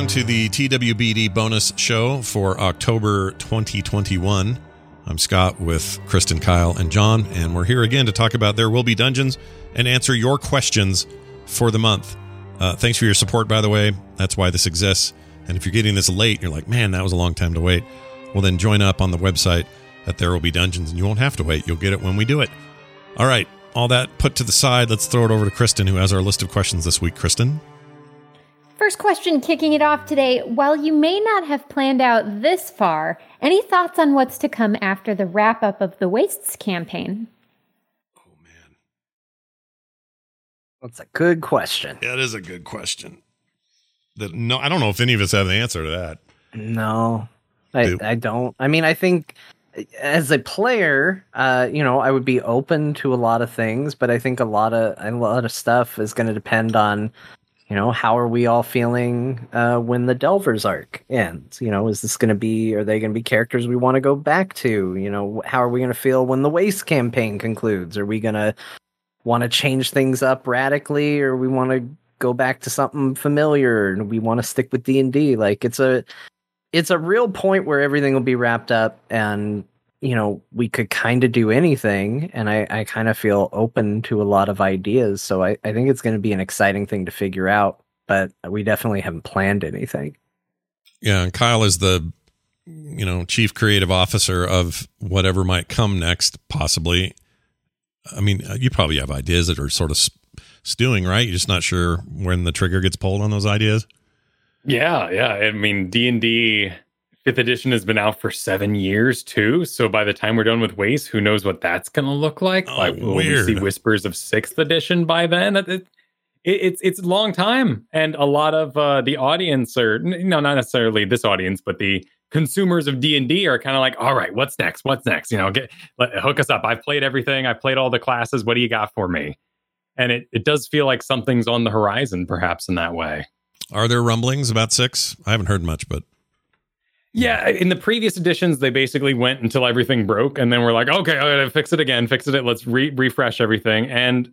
welcome to the TWBD bonus show for October 2021. I'm Scott with Kristen, Kyle, and John, and we're here again to talk about There Will Be Dungeons and answer your questions for the month. Uh, thanks for your support, by the way. That's why this exists. And if you're getting this late, you're like, man, that was a long time to wait. Well, then join up on the website at There Will Be Dungeons, and you won't have to wait. You'll get it when we do it. All right, all that put to the side, let's throw it over to Kristen, who has our list of questions this week. Kristen? First question kicking it off today. While you may not have planned out this far, any thoughts on what's to come after the wrap up of the Wastes campaign? Oh, man. That's a good question. That is a good question. That no, I don't know if any of us have the answer to that. No, I, I don't. I mean, I think as a player, uh, you know, I would be open to a lot of things, but I think a lot of a lot of stuff is going to depend on, you know, how are we all feeling uh, when the Delvers arc ends? You know, is this going to be? Are they going to be characters we want to go back to? You know, how are we going to feel when the Waste campaign concludes? Are we going to want to change things up radically, or we want to go back to something familiar and we want to stick with D and D? Like it's a it's a real point where everything will be wrapped up and you know we could kind of do anything and i, I kind of feel open to a lot of ideas so i, I think it's going to be an exciting thing to figure out but we definitely haven't planned anything Yeah, and Kyle is the you know chief creative officer of whatever might come next, possibly. I mean, uh, you probably have ideas that are sort of stewing, right? You're just not sure when the trigger gets pulled on those ideas. Yeah, yeah. I mean, D and D fifth edition has been out for seven years too. So by the time we're done with Waste, who knows what that's going to look like? Oh, like, will weird. we see whispers of sixth edition by then? It, it, it's it's a long time, and a lot of uh, the audience are no, not necessarily this audience, but the consumers of D and D are kind of like, all right, what's next? What's next? You know, get let, hook us up. I've played everything. I've played all the classes. What do you got for me? And it, it does feel like something's on the horizon, perhaps in that way. Are there rumblings about six? I haven't heard much, but Yeah, in the previous editions, they basically went until everything broke, and then we're like, okay, I gotta fix it again, fix it. Let's re- refresh everything. And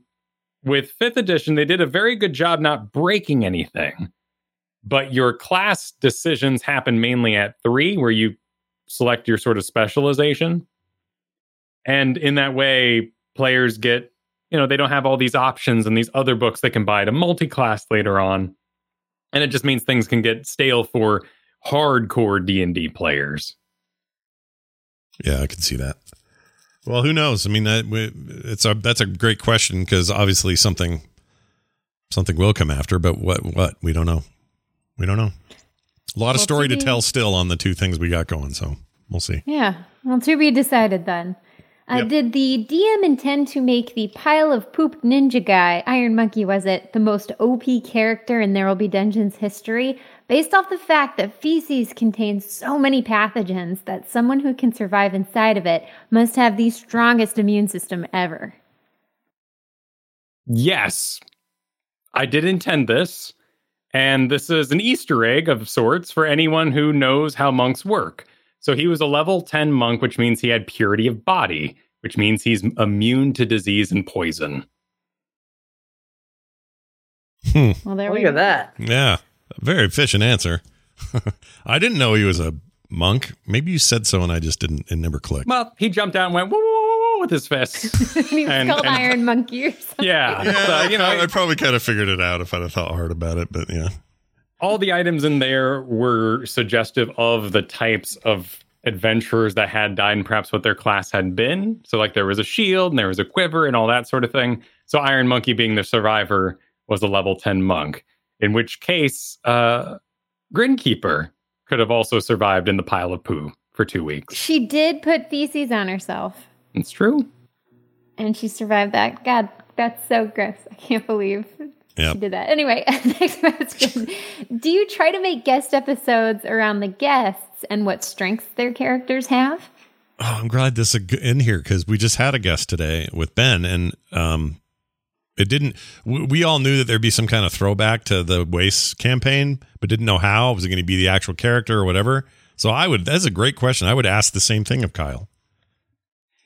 with fifth edition, they did a very good job not breaking anything. But your class decisions happen mainly at three, where you select your sort of specialization. And in that way, players get, you know, they don't have all these options and these other books they can buy to multi class later on. And it just means things can get stale for hardcore D&D players. yeah, I can see that. Well, who knows? I mean, that we- it's a that's a great question because obviously something something will come after, but what what we don't know. We don't know. A lot of story to to be- tell still on the two things we got going, so we'll see. Yeah, well, to be decided then. Uh, Yep. Did the DM intend to make the pile of poop ninja guy, Iron Monkey was it, the most OP character in There Will Be Dungeons history, based off the fact that feces contains so many pathogens that someone who can survive inside of it must have the strongest immune system ever? Yes. I did intend this, and this is an Easter egg of sorts for anyone who knows how monks work. So he was a level 10 monk, which means he had purity of body, which means he's immune to disease and poison. Hmm. Well, there look we at go. that Yeah, a very efficient answer. I didn't know he was a monk. Maybe you said so, and I just didn't. It never clicked. Well, he jumped out and went whoa, whoa, whoa, whoa with his fists. he was And- called and- Iron Monkey or something. yeah. Yeah, So, you know, I, I probably kind of figured it out if I'd have thought hard about it, but yeah. all the items in there were suggestive of the types of adventurers that had died and perhaps what their class had been. So, like, there was a shield and there was a quiver and all that sort of thing. So, Iron Monkey, being the survivor, was a level 10 monk, in which case, uh, Grinkeeper could have also survived in the pile of poo for two weeks. She did put feces on herself. It's true. And she survived that. God, that's so gross. I can't believe Yep. she did that. Anyway, next question. Do you try to make guest episodes around the guests and what strengths their characters have? Oh, I'm glad this is in here because we just had a guest today with Ben, and um, it didn't. We, all knew that there'd be some kind of throwback to the Waste campaign, but didn't know how. Was it going to be the actual character or whatever? So I would. That's a great question. I would ask the same thing of Kyle.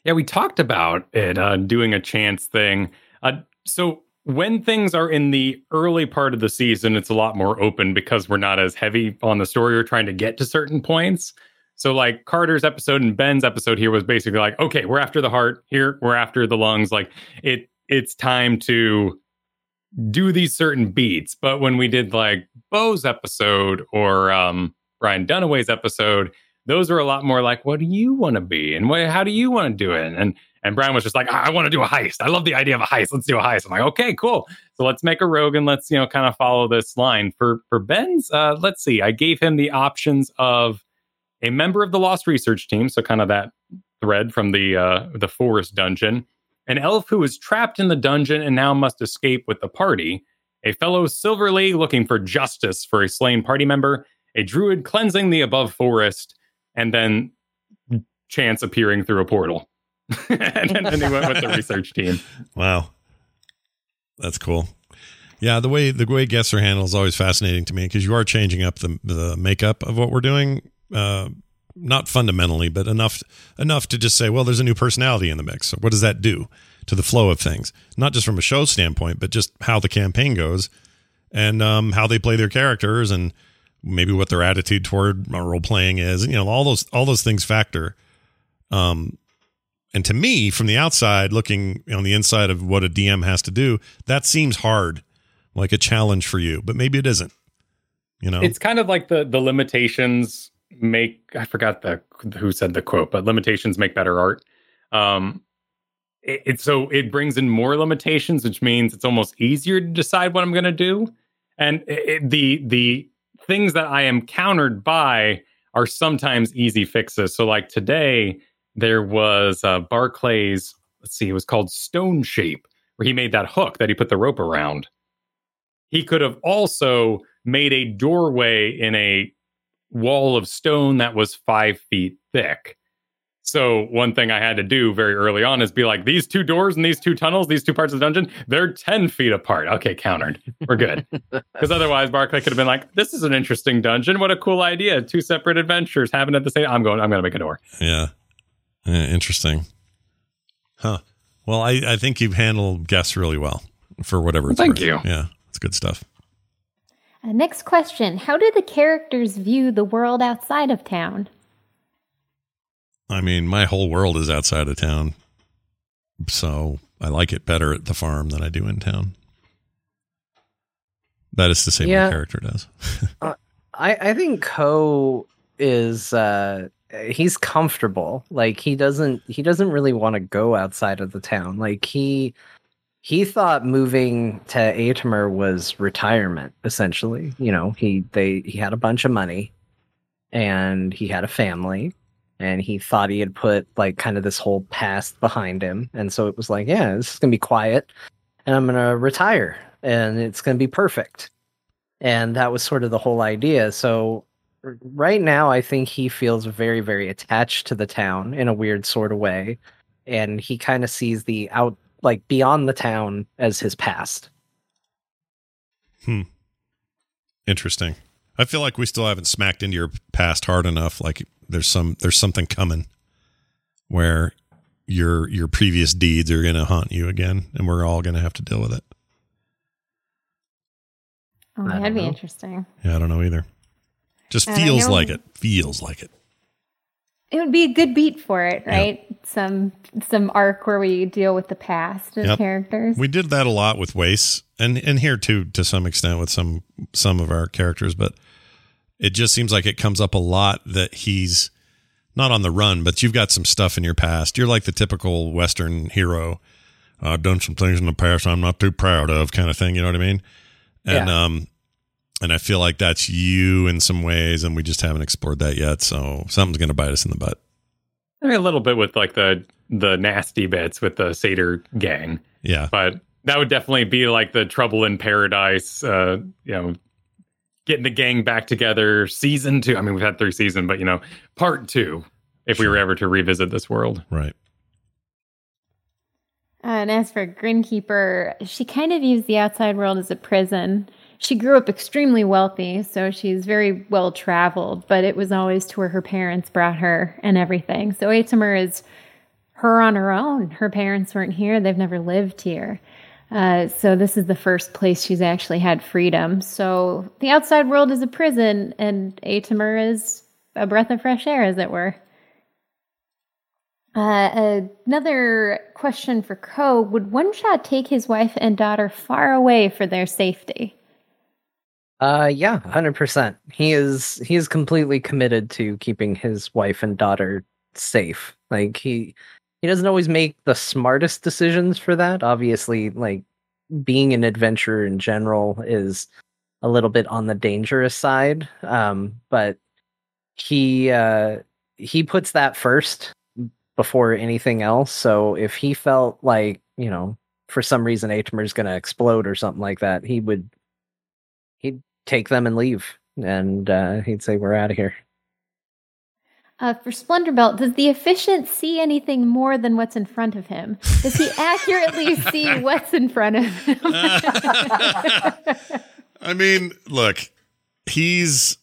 Yeah, we talked about it uh, doing a chance thing. Uh, so when things are in the early part of the season, it's a lot more open because we're not as heavy on the story or trying to get to certain points. So, like Carter's episode and Ben's episode here was basically like, okay, we're after the heart. Here, we're after the lungs. Like it, it's time to do these certain beats. But when we did like Bo's episode or um, Brian Dunaway's episode, those are a lot more like, what do you want to be and what, how do you want to do it? And and Brian was just like, I, I want to do a heist. I love the idea of a heist. Let's do a heist. I'm like, okay, cool. So let's make a rogue and let's you know kind of follow this line for for Ben's. Uh, let's see. I gave him the options of a member of the Lost Research Team, so kind of that thread from the uh, the forest dungeon, an elf who is trapped in the dungeon and now must escape with the party, a fellow Silverly looking for justice for a slain party member, a druid cleansing the above forest, and then Chance appearing through a portal. and then he went with the research team. Wow, that's cool. Yeah, the way the way guests are handled is always fascinating to me because you are changing up the the makeup of what we're doing. Uh, not fundamentally, but enough enough to just say, well, there's a new personality in the mix. So what does that do to the flow of things? Not just from a show standpoint, but just how the campaign goes and um, how they play their characters and maybe what their attitude toward role playing is. You know, all those all those things factor. Um, and to me, from the outside, looking on the inside of what a DM has to do, that seems hard, like a challenge for you. But maybe it isn't. You know, it's kind of like the the limitations make. I forgot the who said the quote, but limitations make better art. Um, it, it so it brings in more limitations, which means it's almost easier to decide what I'm going to do. And it, the the things that I am countered by are sometimes easy fixes. So, like today there was uh, Barclay's, let's see, it was called Stone Shape, where he made that hook that he put the rope around. He could have also made a doorway in a wall of stone that was five feet thick. So one thing I had to do very early on is be like, these two doors and these two tunnels, these two parts of the dungeon, they're 10 feet apart. Okay, countered. We're good. Because otherwise Barclay could have been like, this is an interesting dungeon. What a cool idea. Two separate adventures happening at the same I'm going, I'm gonna make a door. Yeah. Yeah, interesting. Huh. Well, I, I think you've handled guests really well for whatever Thank worth. you. Yeah, it's good stuff. Uh, next question How do the characters view the world outside of town? I mean, my whole world is outside of town. So I like it better at the farm than I do in town. That is to say, yeah. my character does. uh, I, I think Co is. Uh, he's comfortable like he doesn't he doesn't really want to go outside of the town like he he thought moving to Atomir was retirement essentially. You know he they he had a bunch of money and he had a family and he thought he had put like kind of this whole past behind him. And so it was like yeah this is going to be quiet and I'm going to retire and it's going to be perfect. And that was sort of the whole idea. So right now I think he feels very very attached to the town in a weird sort of way. And he kind of sees the out like beyond the town as his past. Hmm. Interesting. I feel like we still haven't smacked into your past hard enough like there's some there's something coming where your your previous deeds are going to haunt you again and we're all going to have to deal with it. Oh, that'd be interesting. Yeah, I don't know either. Just and feels like it. Feels like it. It would be a good beat for it, right? Yep. Some some arc where we deal with the past of yep. characters. We did that a lot with Waste, and and here too to some extent with some some of our characters, but it just seems like it comes up a lot that he's not on the run, but you've got some stuff in your past. You're like the typical Western hero. I've done some things in the past I'm not too proud of, kind of thing. You know what I mean? And yeah. um, and I feel like that's you in some ways, and we just haven't explored that yet. So something's going to bite us in the butt. I mean, a little bit with like the the nasty bits with the Satyr gang. Yeah, but that would definitely be like the trouble in paradise. Uh, you know, getting the gang back together. Season two. I mean, we've had three seasons, but you know, part two. If sure. we were ever to revisit this world, right. Uh, and as for Grinkeeper, she kind of views the outside world as a prison she grew up extremely wealthy, so she's very well traveled, but it was always to where her parents brought her and everything. So Atomir is her on her own. Her parents weren't here, they've never lived here. Uh, so this is the first place she's actually had freedom. So the outside world is a prison, and Atomir is a breath of fresh air, as it were. Uh, another question for Co: Would One Shot take his wife and daughter far away for their safety? Uh, yeah, hundred percent. He is he is completely committed to keeping his wife and daughter safe. Like he he doesn't always make the smartest decisions for that. Obviously, like being an adventurer in general is a little bit on the dangerous side. Um, but he uh he puts that first before anything else. So if he felt like, you know, for some reason going to explode or something like that, he would he'd take them and leave, and uh, he'd say, "We're out of here." Uh, for Splendorbelt, does the efficient see anything more than what's in front of him? Does he accurately see what's in front of him? I mean, look, he's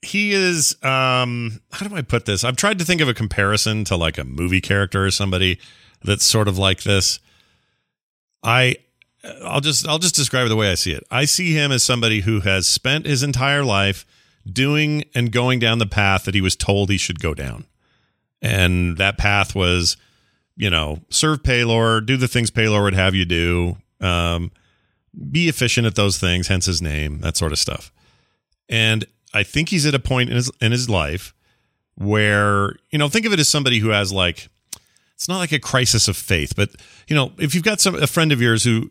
he is um how do I put this? I've tried to think of a comparison to like a movie character or somebody that's sort of like this. I I'll just I'll just describe it the way I see it. I see him as somebody who has spent his entire life doing and going down the path that he was told he should go down. And that path was, you know, serve Pelor, do the things Pelor would have you do, um, be efficient at those things, hence his name, that sort of stuff. And I think he's at a point in his in his life where, you know, think of it as somebody who has like it's not like a crisis of faith, but you know, if you've got some a friend of yours who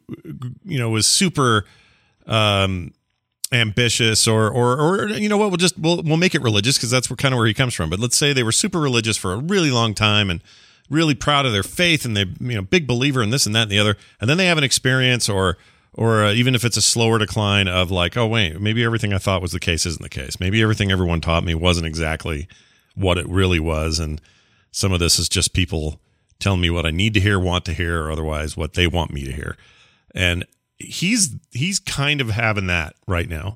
you know was super um ambitious or or or you know what we'll just we'll we'll make it religious because that's where kind of where he comes from. But let's say they were super religious for a really long time and really proud of their faith and they you know big believer in this and that and the other and then they have an experience or or uh, even if it's a slower decline of like oh wait maybe everything i thought was the case isn't the case. Maybe everything everyone taught me wasn't exactly what it really was and some of this is just people telling me what I need to hear, want to hear, or otherwise what they want me to hear. And he's he's kind of having that right now.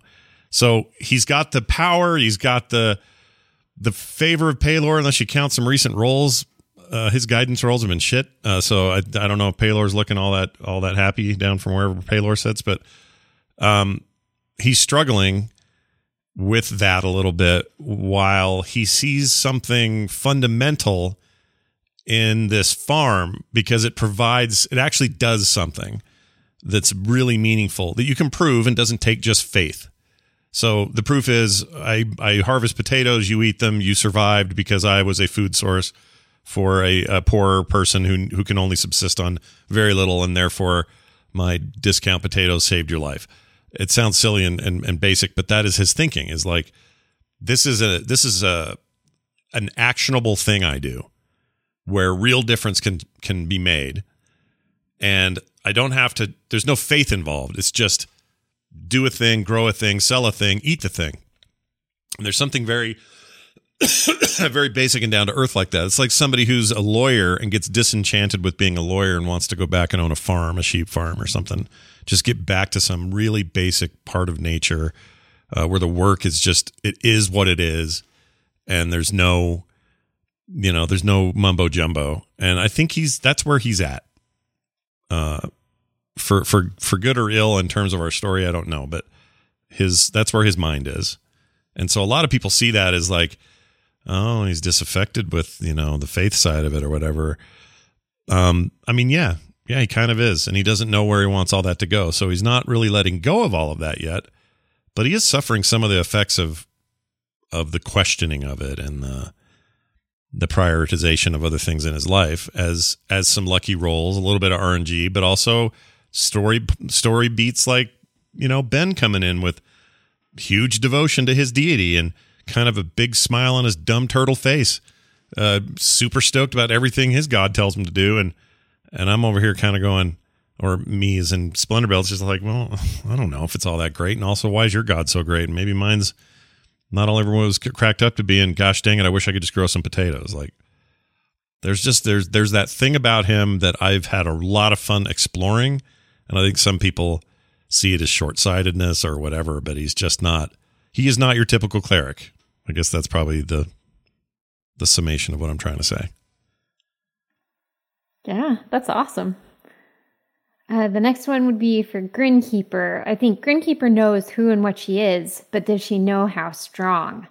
So he's got the power, he's got the the favor of Pelor, unless you count some recent rolls. Uh, his guidance rolls have been shit. Uh, so I, I don't know if Pelor's looking all that all that happy down from wherever Pelor sits, but um, he's struggling with that a little bit while he sees something fundamental in this farm because it provides it actually does something that's really meaningful that you can prove and doesn't take just faith. So the proof is I, I harvest potatoes, you eat them, you survived because I was a food source for a, a poor person who who can only subsist on very little and therefore my discount potatoes saved your life. It sounds silly and, and, and basic, but that is his thinking is like this is a this is a an actionable thing I do where real difference can can be made. And i don't have to there's no faith involved. It's just do a thing grow a thing sell a thing eat the thing. And there's something very very basic and down to earth like that. It's like somebody who's a lawyer and gets disenchanted with being a lawyer and wants to go back and own a farm a sheep farm or something. Just get back to some really basic part of nature uh, where the work is just it is what it is. And there's no you know, there's no mumbo jumbo, and I think he's that's where he's at. Uh, for for for good or ill in terms of our story, I don't know, but his that's where his mind is, and so a lot of people see that as like, oh, he's disaffected with you know the faith side of it or whatever. Um, I mean, yeah, yeah, he kind of is, and he doesn't know where he wants all that to go, so he's not really letting go of all of that yet, but he is suffering some of the effects of of the questioning of it and the the prioritization of other things in his life as as some lucky rolls, a little bit of RNG, but also story story beats like you know Ben coming in with huge devotion to his deity and kind of a big smile on his dumb turtle face, uh, super stoked about everything his god tells him to do, and and I'm over here kind of going, or me as in Splendorbelt, it's just like, well, I don't know if it's all that great, and also why is your god so great? And maybe mine's not all everyone was cracked up to be and gosh dang it i wish i could just grow some potatoes. Like there's just there's there's that thing about him that i've had a lot of fun exploring and i think some people see it as short-sightedness or whatever but he's just not he is not your typical cleric. I guess that's probably the the summation of what i'm trying to say. Yeah that's awesome Uh, the next one would be for Grinkeeper. I think Grinkeeper knows who and what she is, but does she know how strong?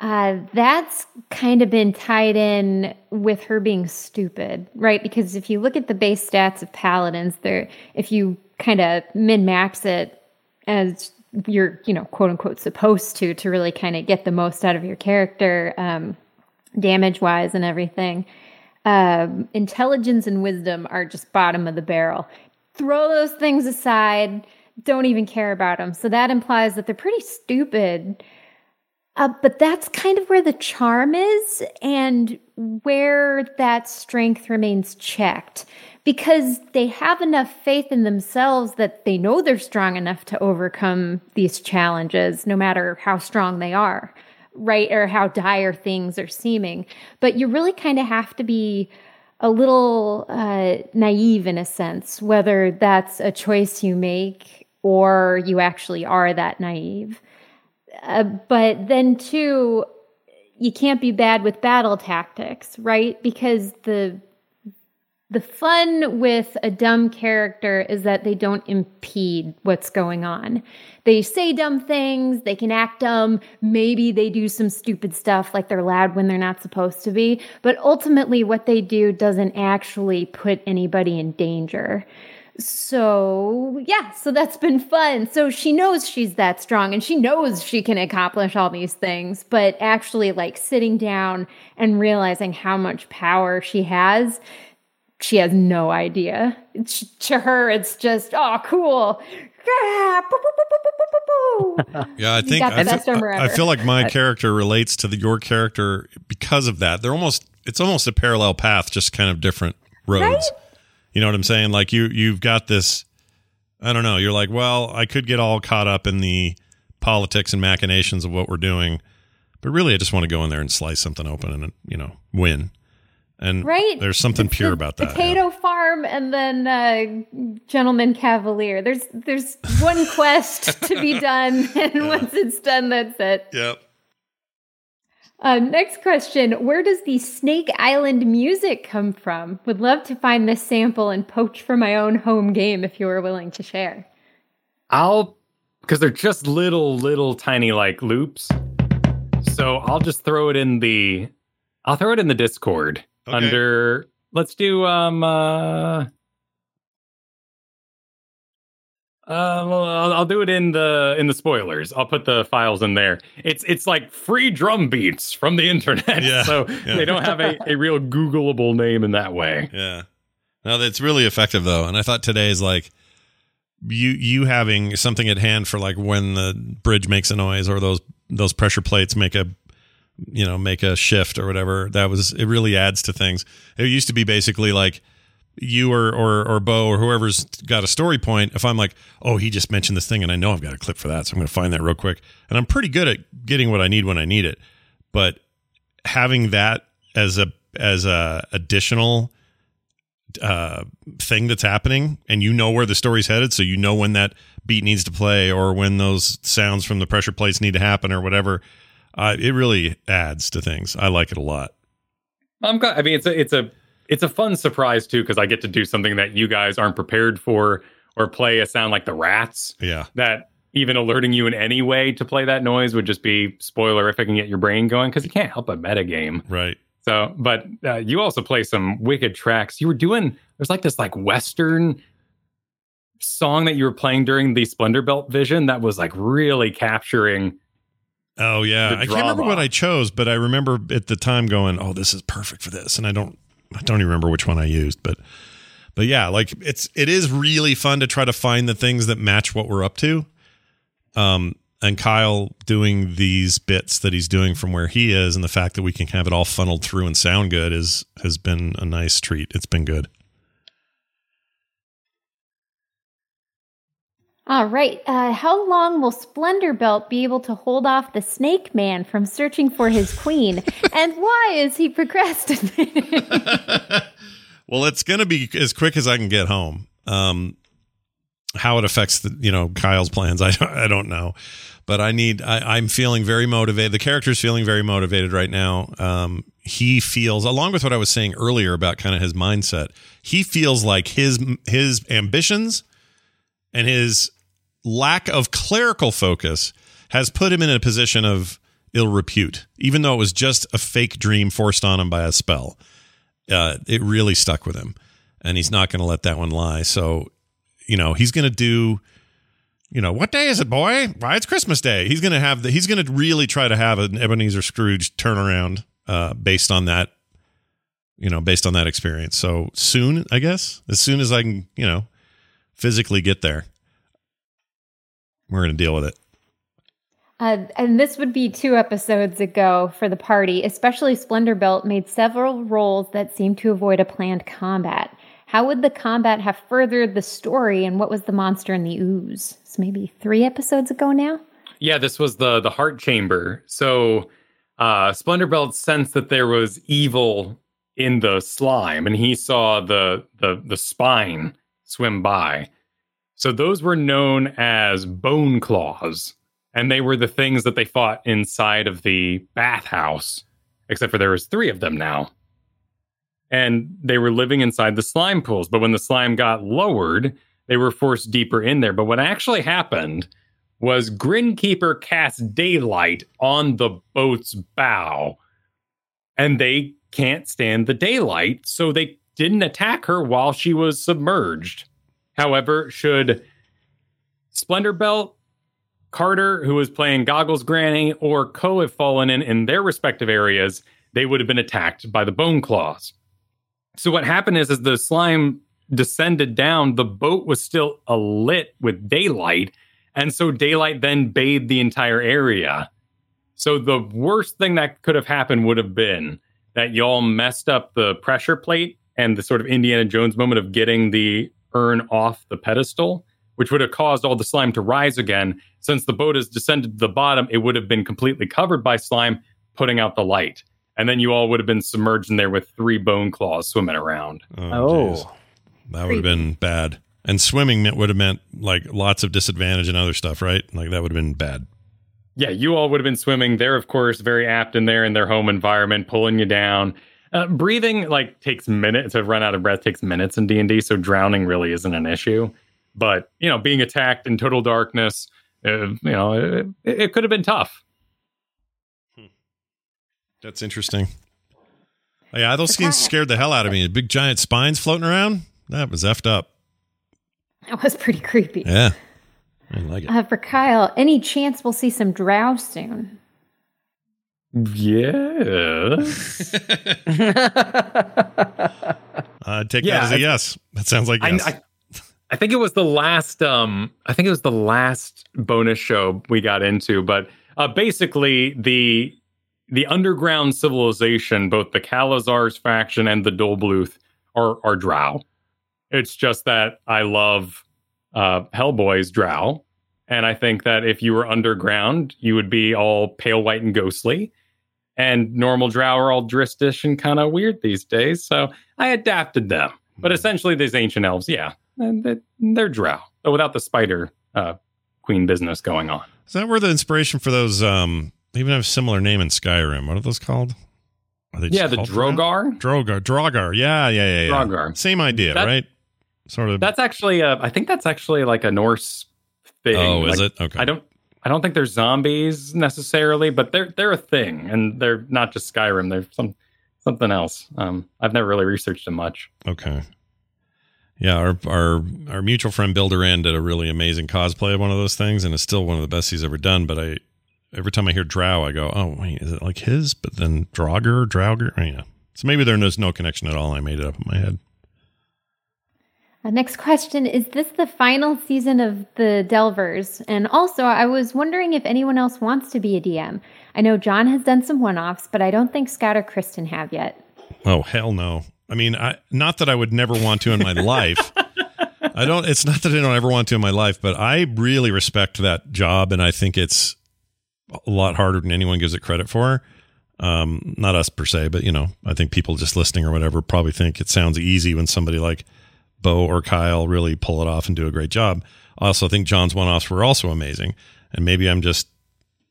Uh, that's kind of been tied in with her being stupid, right? Because if you look at the base stats of paladins, there, if you kind of min max it as you're, you know, quote unquote supposed to, to really kind of get the most out of your character, um, damage wise and everything. Um, intelligence and wisdom are just bottom of the barrel. Throw those things aside. Don't even care about them. So that implies that they're pretty stupid uh, but that's kind of where the charm is and where that strength remains checked because they have enough faith in themselves that they know they're strong enough to overcome these challenges, no matter how strong they are, right? Or how dire things are seeming. But you really kind of have to be a little uh, naive in a sense, whether that's a choice you make or you actually are that naive. Uh, but then too, you can't be bad with battle tactics, right? Because the the fun with a dumb character is that they don't impede what's going on. They say dumb things, they can act dumb, maybe they do some stupid stuff like they're loud when they're not supposed to be, but ultimately what they do doesn't actually put anybody in danger so yeah so that's been fun so she knows she's that strong and she knows she can accomplish all these things but actually like sitting down and realizing how much power she has she has no idea it's, to her it's just oh cool yeah, I think I, feel, I feel like my character relates to the, your character because of that. They're almost it's almost a parallel path, just kind of different roads. Right? You know what I'm saying? Like you you've got this I don't know, you're like, well, I could get all caught up in the politics and machinations of what we're doing, but really I just want to go in there and slice something open and you know, win. And right. there's something it's pure about that. Potato yeah. farm and then uh, gentleman cavalier. There's there's one quest to be done, and yeah. once it's done, that's it. Yep. Uh, next question Where does the Snake Island music come from? Would love to find this sample and poach for my own home game if you are willing to share. I'll, because they're just little, little tiny like loops. So I'll just throw it in the, I'll throw it in the Discord okay. under, let's do, um, uh, uh, well, I'll, I'll, do it in the in the spoilers. I'll put the files in there. It's it's like free drum beats from the internet. Yeah, so yeah. they don't have a, a real Googleable name in that way. Yeah. No, that's really effective though. And I thought today is like you you having something at hand for like when the bridge makes a noise or those those pressure plates make a you know make a shift or whatever. That was it. Really adds to things. It used to be basically like you or, or or Bo or whoever's got a story point, if I'm like, oh, he just mentioned this thing and I know I've got a clip for that, so I'm going to find that real quick. And I'm pretty good at getting what I need when I need it. But having that as a as a additional uh, thing that's happening, and you know where the story's headed, so you know when that beat needs to play or when those sounds from the pressure plates need to happen or whatever. Uh, it really adds to things. I like it a lot. I'm. I mean, it's a it's a it's a fun surprise too because I get to do something that you guys aren't prepared for or play a sound like the rats. Yeah. That even alerting you in any way to play that noise would just be spoilerific and get your brain going because you can't help a meta game, Right. So, but uh, you also play some wicked tracks. You were doing there's like this like western song that you were playing during the Splendor Belt vision that was like really capturing. Oh yeah, I can't remember what I chose, but I remember at the time going, "Oh, this is perfect for this," and I don't I don't even remember which one I used, but but yeah, like it's it is really fun to try to find the things that match what we're up to. Um, and Kyle doing these bits that he's doing from where he is, and the fact that we can have it all funneled through and sound good is has been a nice treat. It's been good. All right. Uh, how long will Splendor Belt be able to hold off the Snake Man from searching for his queen? and why is he procrastinating? well, it's going to be as quick as I can get home. Um, how it affects the, you know Kyle's plans, I I don't know, but I need. I, am feeling very motivated. The character's feeling very motivated right now. Um, he feels, along with what I was saying earlier about kind of his mindset, he feels like his his ambitions and his lack of clerical focus has put him in a position of ill repute, even though it was just a fake dream forced on him by a spell. Uh, it really stuck with him, and he's not going to let that one lie. So, you know, he's going to do. You know what day is it, boy? Why it's Christmas Day. He's gonna have the. He's gonna really try to have an Ebenezer Scrooge turnaround uh, based on that. You know, based on that experience. So soon, I guess, as soon as I can, you know, physically get there, we're gonna deal with it. Uh, and this would be two episodes ago for the party, especially Splendorbelt made several rolls that seemed to avoid a planned combat. How would the combat have furthered the story, and what was the monster in the ooze? It's maybe three episodes ago now? Yeah, this was the the heart chamber. So uh Splendorbelt sensed that there was evil in the slime, and he saw the the the spine swim by. So those were known as bone claws and they were the things that they fought inside of the bathhouse except for there was three of them now. And they were living inside the slime pools but when the slime got lowered they were forced deeper in there. But what actually happened was grinkeeper cast daylight on the boat's bow and they can't stand the daylight so they didn't attack her while she was submerged however should splendorbelt Carter, who was playing Goggles Granny, or Ko have fallen in in their respective areas, they would have been attacked by the bone claws. So what happened is, as the slime descended down, the boat was still alit with daylight, and so daylight then bathed the entire area. So the worst thing that could have happened would have been that y'all messed up the pressure plate and the sort of Indiana Jones moment of getting the urn off the pedestal which would have caused all the slime to rise again. Since the boat has descended to the bottom, it would have been completely covered by slime, putting out the light. And then you all would have been submerged in there with three bone claws swimming around. Oh, oh. that would have been bad. And swimming would have meant like lots of disadvantage and other stuff, right? Like that would have been bad. Yeah, you all would have been swimming. They're of course very apt in there in their home environment, pulling you down. Uh, breathing like takes minutes to run out of breath takes minutes in D and D, so drowning really isn't an issue. But you know, being attacked in total darkness, uh, you know, it, it could have been tough. Hmm. That's interesting. Oh, yeah, those skins scared the hell out of me. Big giant spines floating around. That was effed up. That was pretty creepy. Yeah. I like it. Uh, for Kyle, any chance we'll see some drow soon? Yes. uh, take yeah, that as a yes. That sounds like yes. I, I, I think it was the last um I think it was the last bonus show we got into, but uh basically the the underground civilization, both the Kalazar's faction and the Dolbluth are are drow. It's just that I love uh Hellboy's drow. And I think that if you were underground, you would be all pale white and ghostly. And normal drow are all dristish and kind of weird these days. So I adapted them. But essentially, these ancient elves, yeah, they're drow, but without the spider uh, queen business going on. Is that where the inspiration for those? Um, they even have a similar name in Skyrim. What are those called? Are they yeah, the Draugr. Draugr. Draugr. Yeah, yeah, yeah, yeah. Draugr. Same idea, that, right? Sort of. That's actually. A, I think that's actually like a Norse thing. Oh, like, is it? Okay. I don't. I don't think they're zombies necessarily, but they're they're a thing, and they're not just Skyrim. They're some something else. Um, I've never really researched them much. Okay. Yeah, our our our mutual friend Builder Duran did a really amazing cosplay of one of those things, and it's still one of the best he's ever done. But I, every time I hear Drow, I go, "Oh, wait, is it like his?" But then Draugr, Draugr, oh, yeah. So maybe there's no connection at all. I made it up in my head. Uh, next question Is this the final season of the Delvers? And also, I was wondering if anyone else wants to be a DM. I know John has done some one offs, but I don't think Scott or Kristen have yet. Oh, hell no. I mean, I not that I would never want to in my life. I don't. It's not that I don't ever want to in my life, but I really respect that job, and I think it's a lot harder than anyone gives it credit for. Um, not us per se, but you know, I think people just listening or whatever probably think it sounds easy when somebody like Bo or Kyle really pull it off and do a great job. I also think John's one offs were also amazing, and maybe I'm just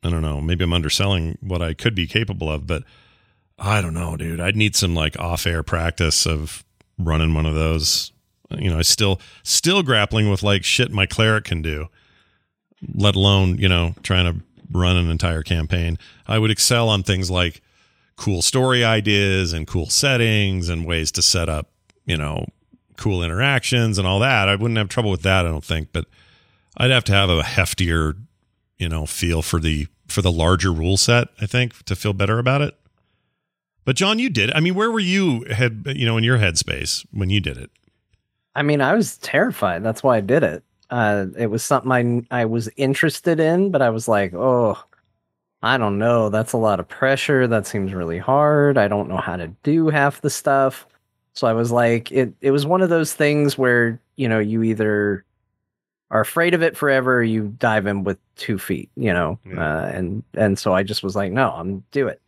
I don't know. Maybe I'm underselling what I could be capable of, but I don't know, dude. I'd need some like off air practice of running one of those. You know, I still still grappling with like shit my cleric can do, let alone you know trying to run an entire campaign. I would excel on things like cool story ideas and cool settings and ways to set up, you know, cool interactions and all that. I wouldn't have trouble with that, I don't think, but I'd have to have a heftier, you know, feel for the for the larger rule set, I think, to feel better about it. But John, you did. I mean, where were you head, you know, in your headspace when you did it? I mean, I was terrified. That's why I did it. Uh, it was something I I was interested in, but I was like, oh, I don't know. That's a lot of pressure. That seems really hard. I don't know how to do half the stuff. So I was like, it. It was one of those things where you know you either are afraid of it forever, or you dive in with two feet. You know, yeah. uh, and and so I just was like, no, I'm do it.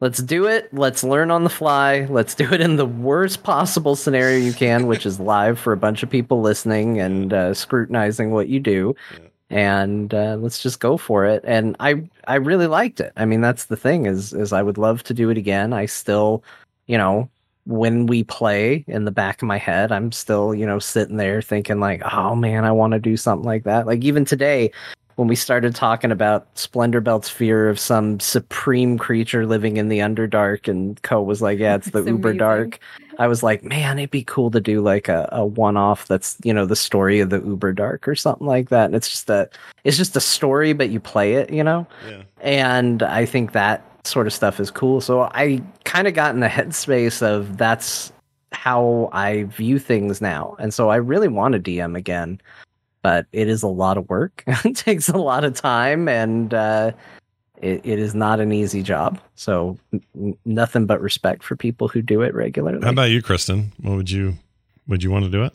Let's do it. Let's learn on the fly. Let's do it in the worst possible scenario you can, which is live for a bunch of people listening and uh, scrutinizing what you do. Yeah. And uh, let's just go for it. And I, I really liked it. I mean, that's the thing is, is I would love to do it again. I still, you know, when we play in the back of my head, I'm still, you know, sitting there thinking like, oh man, I want to do something like that. Like even today, when we started talking about Splendor Belt's fear of some supreme creature living in the Underdark, and Co was like, "Yeah, it's the Uber Dark." I was like, "Man, it'd be cool to do like a, a one-off that's you know the story of the Uber Dark or something like that." And it's just a it's just a story, but you play it, you know. Yeah. And I think that sort of stuff is cool. So I kind of got in the headspace of that's how I view things now, and so I really want to DM again but it is a lot of work. it takes a lot of time, and uh, it, it is not an easy job. So n- nothing but respect for people who do it regularly. How about you, Kristen? What would you would you want to do it?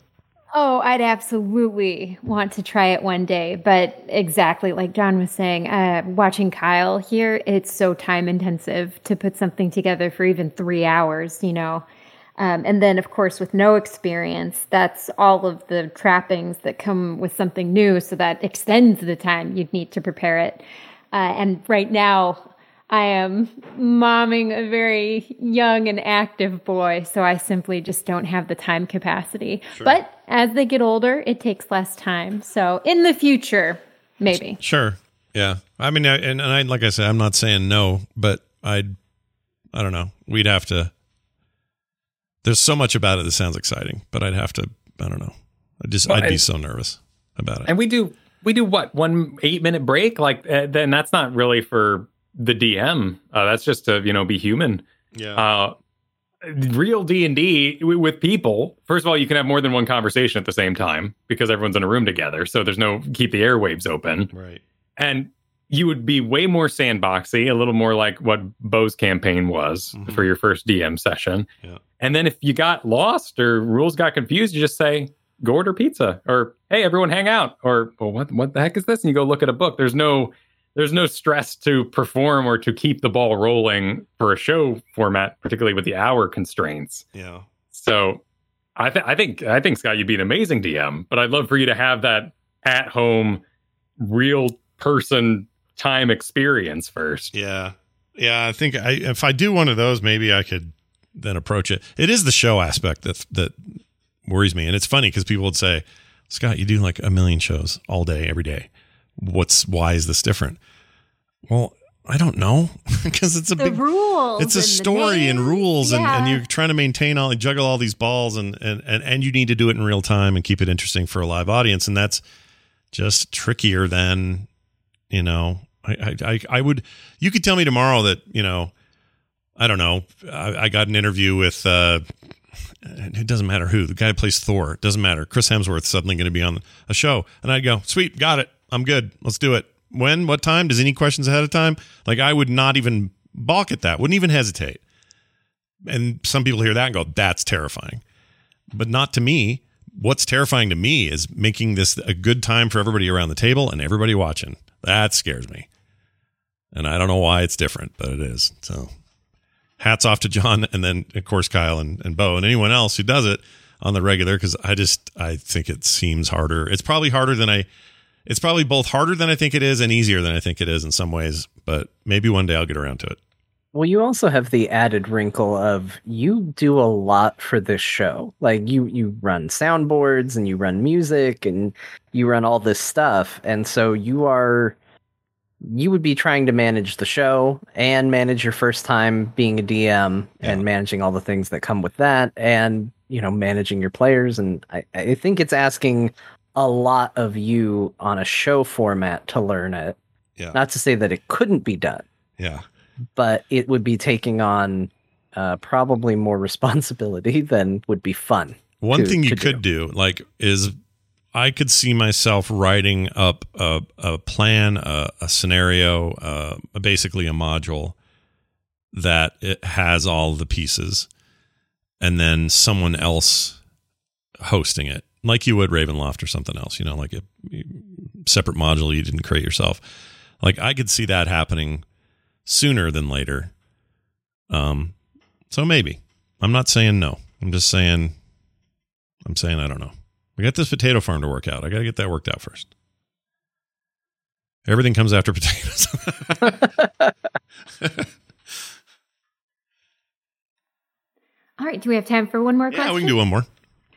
Oh, I'd absolutely want to try it one day. But exactly like John was saying, uh, watching Kyle here, it's so time intensive to put something together for even three hours, you know. Um, and then, of course, with no experience, that's all of the trappings that come with something new. So that extends the time you'd need to prepare it. Uh, and right now, I am momming a very young and active boy. So I simply just don't have the time capacity. Sure. But as they get older, it takes less time. So in the future, maybe. Sure. Yeah. I mean, and, and I, like I said, I'm not saying no, but I'd, I don't know. We'd have to there's so much about it that sounds exciting, but I'd have to. I don't know. I just well, I'd and, be so nervous about it. And we do we do what one eight minute break like uh, then that's not really for the DM. Uh, that's just to you know be human. Yeah. Uh, real d&d with people first of all you can have more than one conversation at the same time because everyone's in a room together so there's no keep the airwaves open right and you would be way more sandboxy, a little more like what Bo's campaign was mm-hmm. for your first DM session. Yeah. And then if you got lost or rules got confused, you just say, go order pizza or hey, everyone hang out or well, what what the heck is this? And you go look at a book. There's no there's no stress to perform or to keep the ball rolling for a show format, particularly with the hour constraints. Yeah. So I, th- I think I think Scott, you'd be an amazing DM, but I'd love for you to have that at home, real person time experience first. Yeah. Yeah, I think I, if I do one of those, maybe I could then approach it. It is the show aspect that that worries me, and it's funny because people would say, "Scott, you do like a million shows all day, every day. What's why is this different?" Well, I don't know because it's a the big rules. It's a story and rules, yeah. and, and you're trying to maintain all, juggle all these balls, and, and and and you need to do it in real time and keep it interesting for a live audience, and that's just trickier than you know I, I, I would, you could tell me tomorrow that, you know, I don't know. I, I got an interview with, uh, it doesn't matter who, the guy who plays Thor, it doesn't matter. Chris Hemsworth suddenly going to be on a show. And I'd go, sweet, got it. I'm good. Let's do it. When, what time? Does any questions ahead of time? Like, I would not even balk at that, wouldn't even hesitate. And some people hear that and go, that's terrifying. But not to me. What's terrifying to me is making this a good time for everybody around the table and everybody watching. That scares me. And I don't know why it's different, but it is. So hats off to John and then of course Kyle and, and Bo and anyone else who does it on the regular because I just I think it seems harder. It's probably harder than I it's probably both harder than I think it is and easier than I think it is in some ways, but maybe one day I'll get around to it. Well, you also have the added wrinkle of you do a lot for this show. Like you you run soundboards and you run music and you run all this stuff. And so you are you would be trying to manage the show and manage your first time being a DM yeah. and managing all the things that come with that and you know managing your players and I, I think it's asking a lot of you on a show format to learn it. Yeah. Not to say that it couldn't be done. Yeah but it would be taking on uh, probably more responsibility than would be fun. One to, thing you could do. do, like, is I could see myself writing up a, a plan, a, a scenario, uh, basically a module that it has all the pieces, and then someone else hosting it, like you would Ravenloft or something else. You know, like a separate module you didn't create yourself. Like I could see that happening sooner than later. Um, so maybe I'm not saying no. I'm just saying I'm saying I don't know. We got this potato farm to work out. I got to get that worked out first. Everything comes after potatoes. All right. Do we have time for one more yeah, question? Yeah, we can do one more.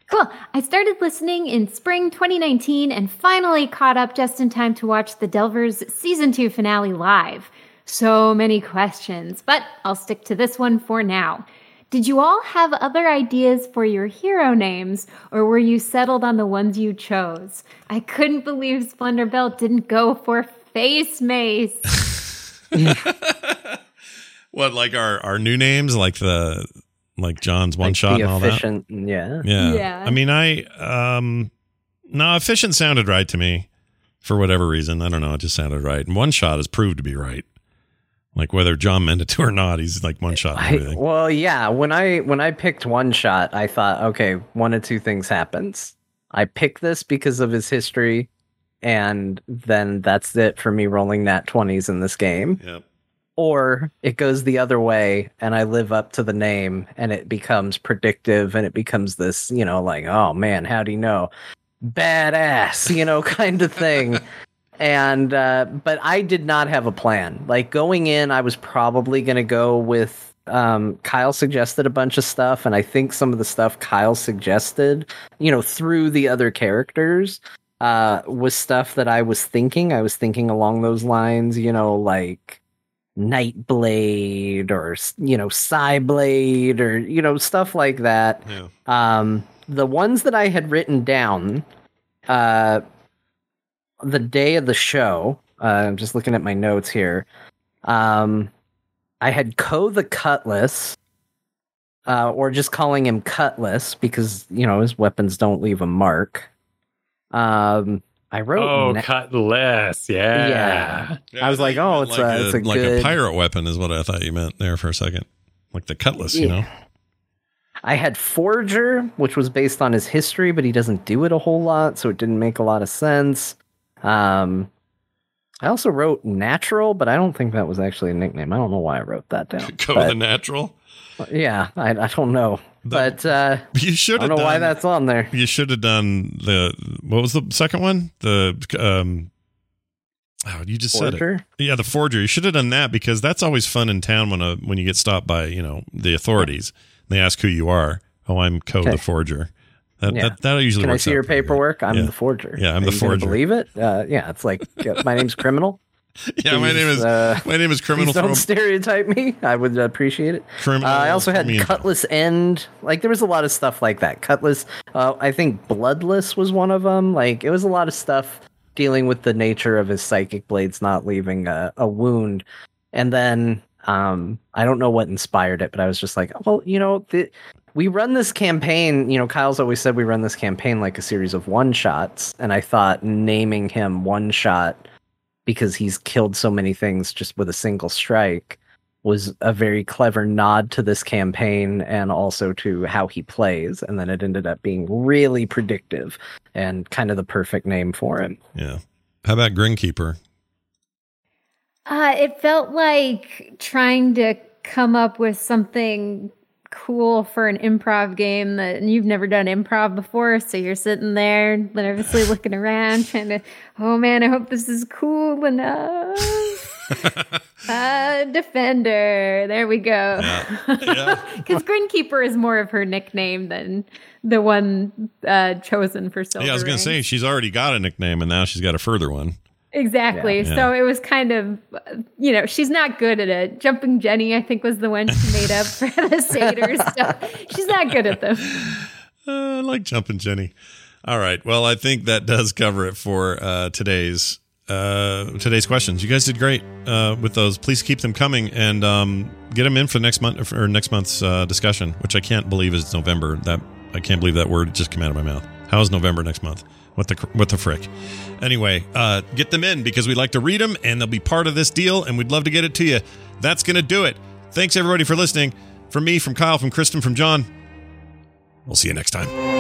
Cool. I started listening in spring 2019 and finally caught up just in time to watch the Delvers season two finale live. So many questions, but I'll stick to this one for now. Did you all have other ideas for your hero names, or were you settled on the ones you chose? I couldn't believe Splendor Belt didn't go for Face Mace. what, like our our new names, like the like John's one like shot and all efficient, that? Yeah, yeah, yeah. I mean, I um, no, efficient sounded right to me for whatever reason. I don't know. It just sounded right, and one shot has proved to be right. Like whether John meant it to or not, he's like one shot. I, well, yeah. When I when I picked one shot, I thought, okay, one of two things happens. I pick this because of his history, and then that's it for me rolling nat twenties in this game. Yep. Or it goes the other way, and I live up to the name, and it becomes predictive, and it becomes this, you know, like, oh man, how do you know? Badass, you know, kind of thing and uh, but I did not have a plan. Like going in, I was probably going to go with um, Kyle suggested a bunch of stuff, and I think some of the stuff Kyle suggested, you know, through the other characters, uh, was stuff that I was thinking. I was thinking along those lines, you know, like Nightblade or you know Psyblade or you know stuff like that. Yeah. Um, the ones that I had written down, uh, the day of the show, uh, I'm just looking at my notes here. Um, I had Ko the Cutlass, uh, or just calling him Cutlass because you know his weapons don't leave a mark. Um, I wrote. Oh, na- Cutlass, yeah. yeah. yeah. I was like, oh, it's like a, it's a like good... a pirate weapon is what I thought you meant there for a second, like the Cutlass, yeah. you know. I had Forger, which was based on his history, but he doesn't do it a whole lot, so it didn't make a lot of sense. Um, I also wrote natural, but I don't think that was actually a nickname. I don't know why I wrote that down. Go but, the natural. Yeah, I, I don't know, the, but uh, you should. I don't know done, why that's on there. You should have done the what was the second one? The um. Oh, you just forger? said it. Yeah, the forger. You should have done that because that's always fun in town when a when you get stopped by you know the authorities. They ask who you are. Oh, I'm Co okay. the forger. That, yeah. that, that usually Can I see your paperwork? I'm yeah. the forger. Yeah, I'm Are the forger. Believe it? Uh, yeah, it's like uh, my name's criminal. yeah, my name is uh, my name is criminal. don't stereotype me. I would appreciate it. Uh, I also had Cutlass End. Like there was a lot of stuff like that. Cutlass. Uh, I think Bloodless was one of them. Like it was a lot of stuff dealing with the nature of his psychic blades not leaving a, a wound. And then um, I don't know what inspired it, but I was just like, well, you know, the, we run this campaign, you know, Kyle's always said we run this campaign like a series of one shots. And I thought naming him one shot because he's killed so many things just with a single strike was a very clever nod to this campaign and also to how he plays. And then it ended up being really predictive and kind of the perfect name for him. Yeah. How about Grinkeeper? Uh, it felt like trying to come up with something cool for an improv game that you've never done improv before. So you're sitting there nervously looking around, trying to, oh man, I hope this is cool enough. uh, defender. There we go. Because yeah. yeah. Grinkeeper is more of her nickname than the one uh, chosen for Silver. Yeah, I was going to say she's already got a nickname, and now she's got a further one. Exactly. Yeah. So it was kind of, you know, she's not good at it. Jumping Jenny, I think, was the one she made up for the satyr stuff. She's not good at them. Uh, I like Jumping Jenny. All right. Well, I think that does cover it for uh, today's uh, today's questions. You guys did great uh, with those. Please keep them coming and um, get them in for next month or next month's uh, discussion, which I can't believe is November. That I can't believe that word just came out of my mouth. How is November next month? What the what the frick? Anyway, uh, get them in because we'd like to read them and they'll be part of this deal, and we'd love to get it to you. That's gonna do it. Thanks everybody for listening. From me, from Kyle, from Kristen, from John. We'll see you next time.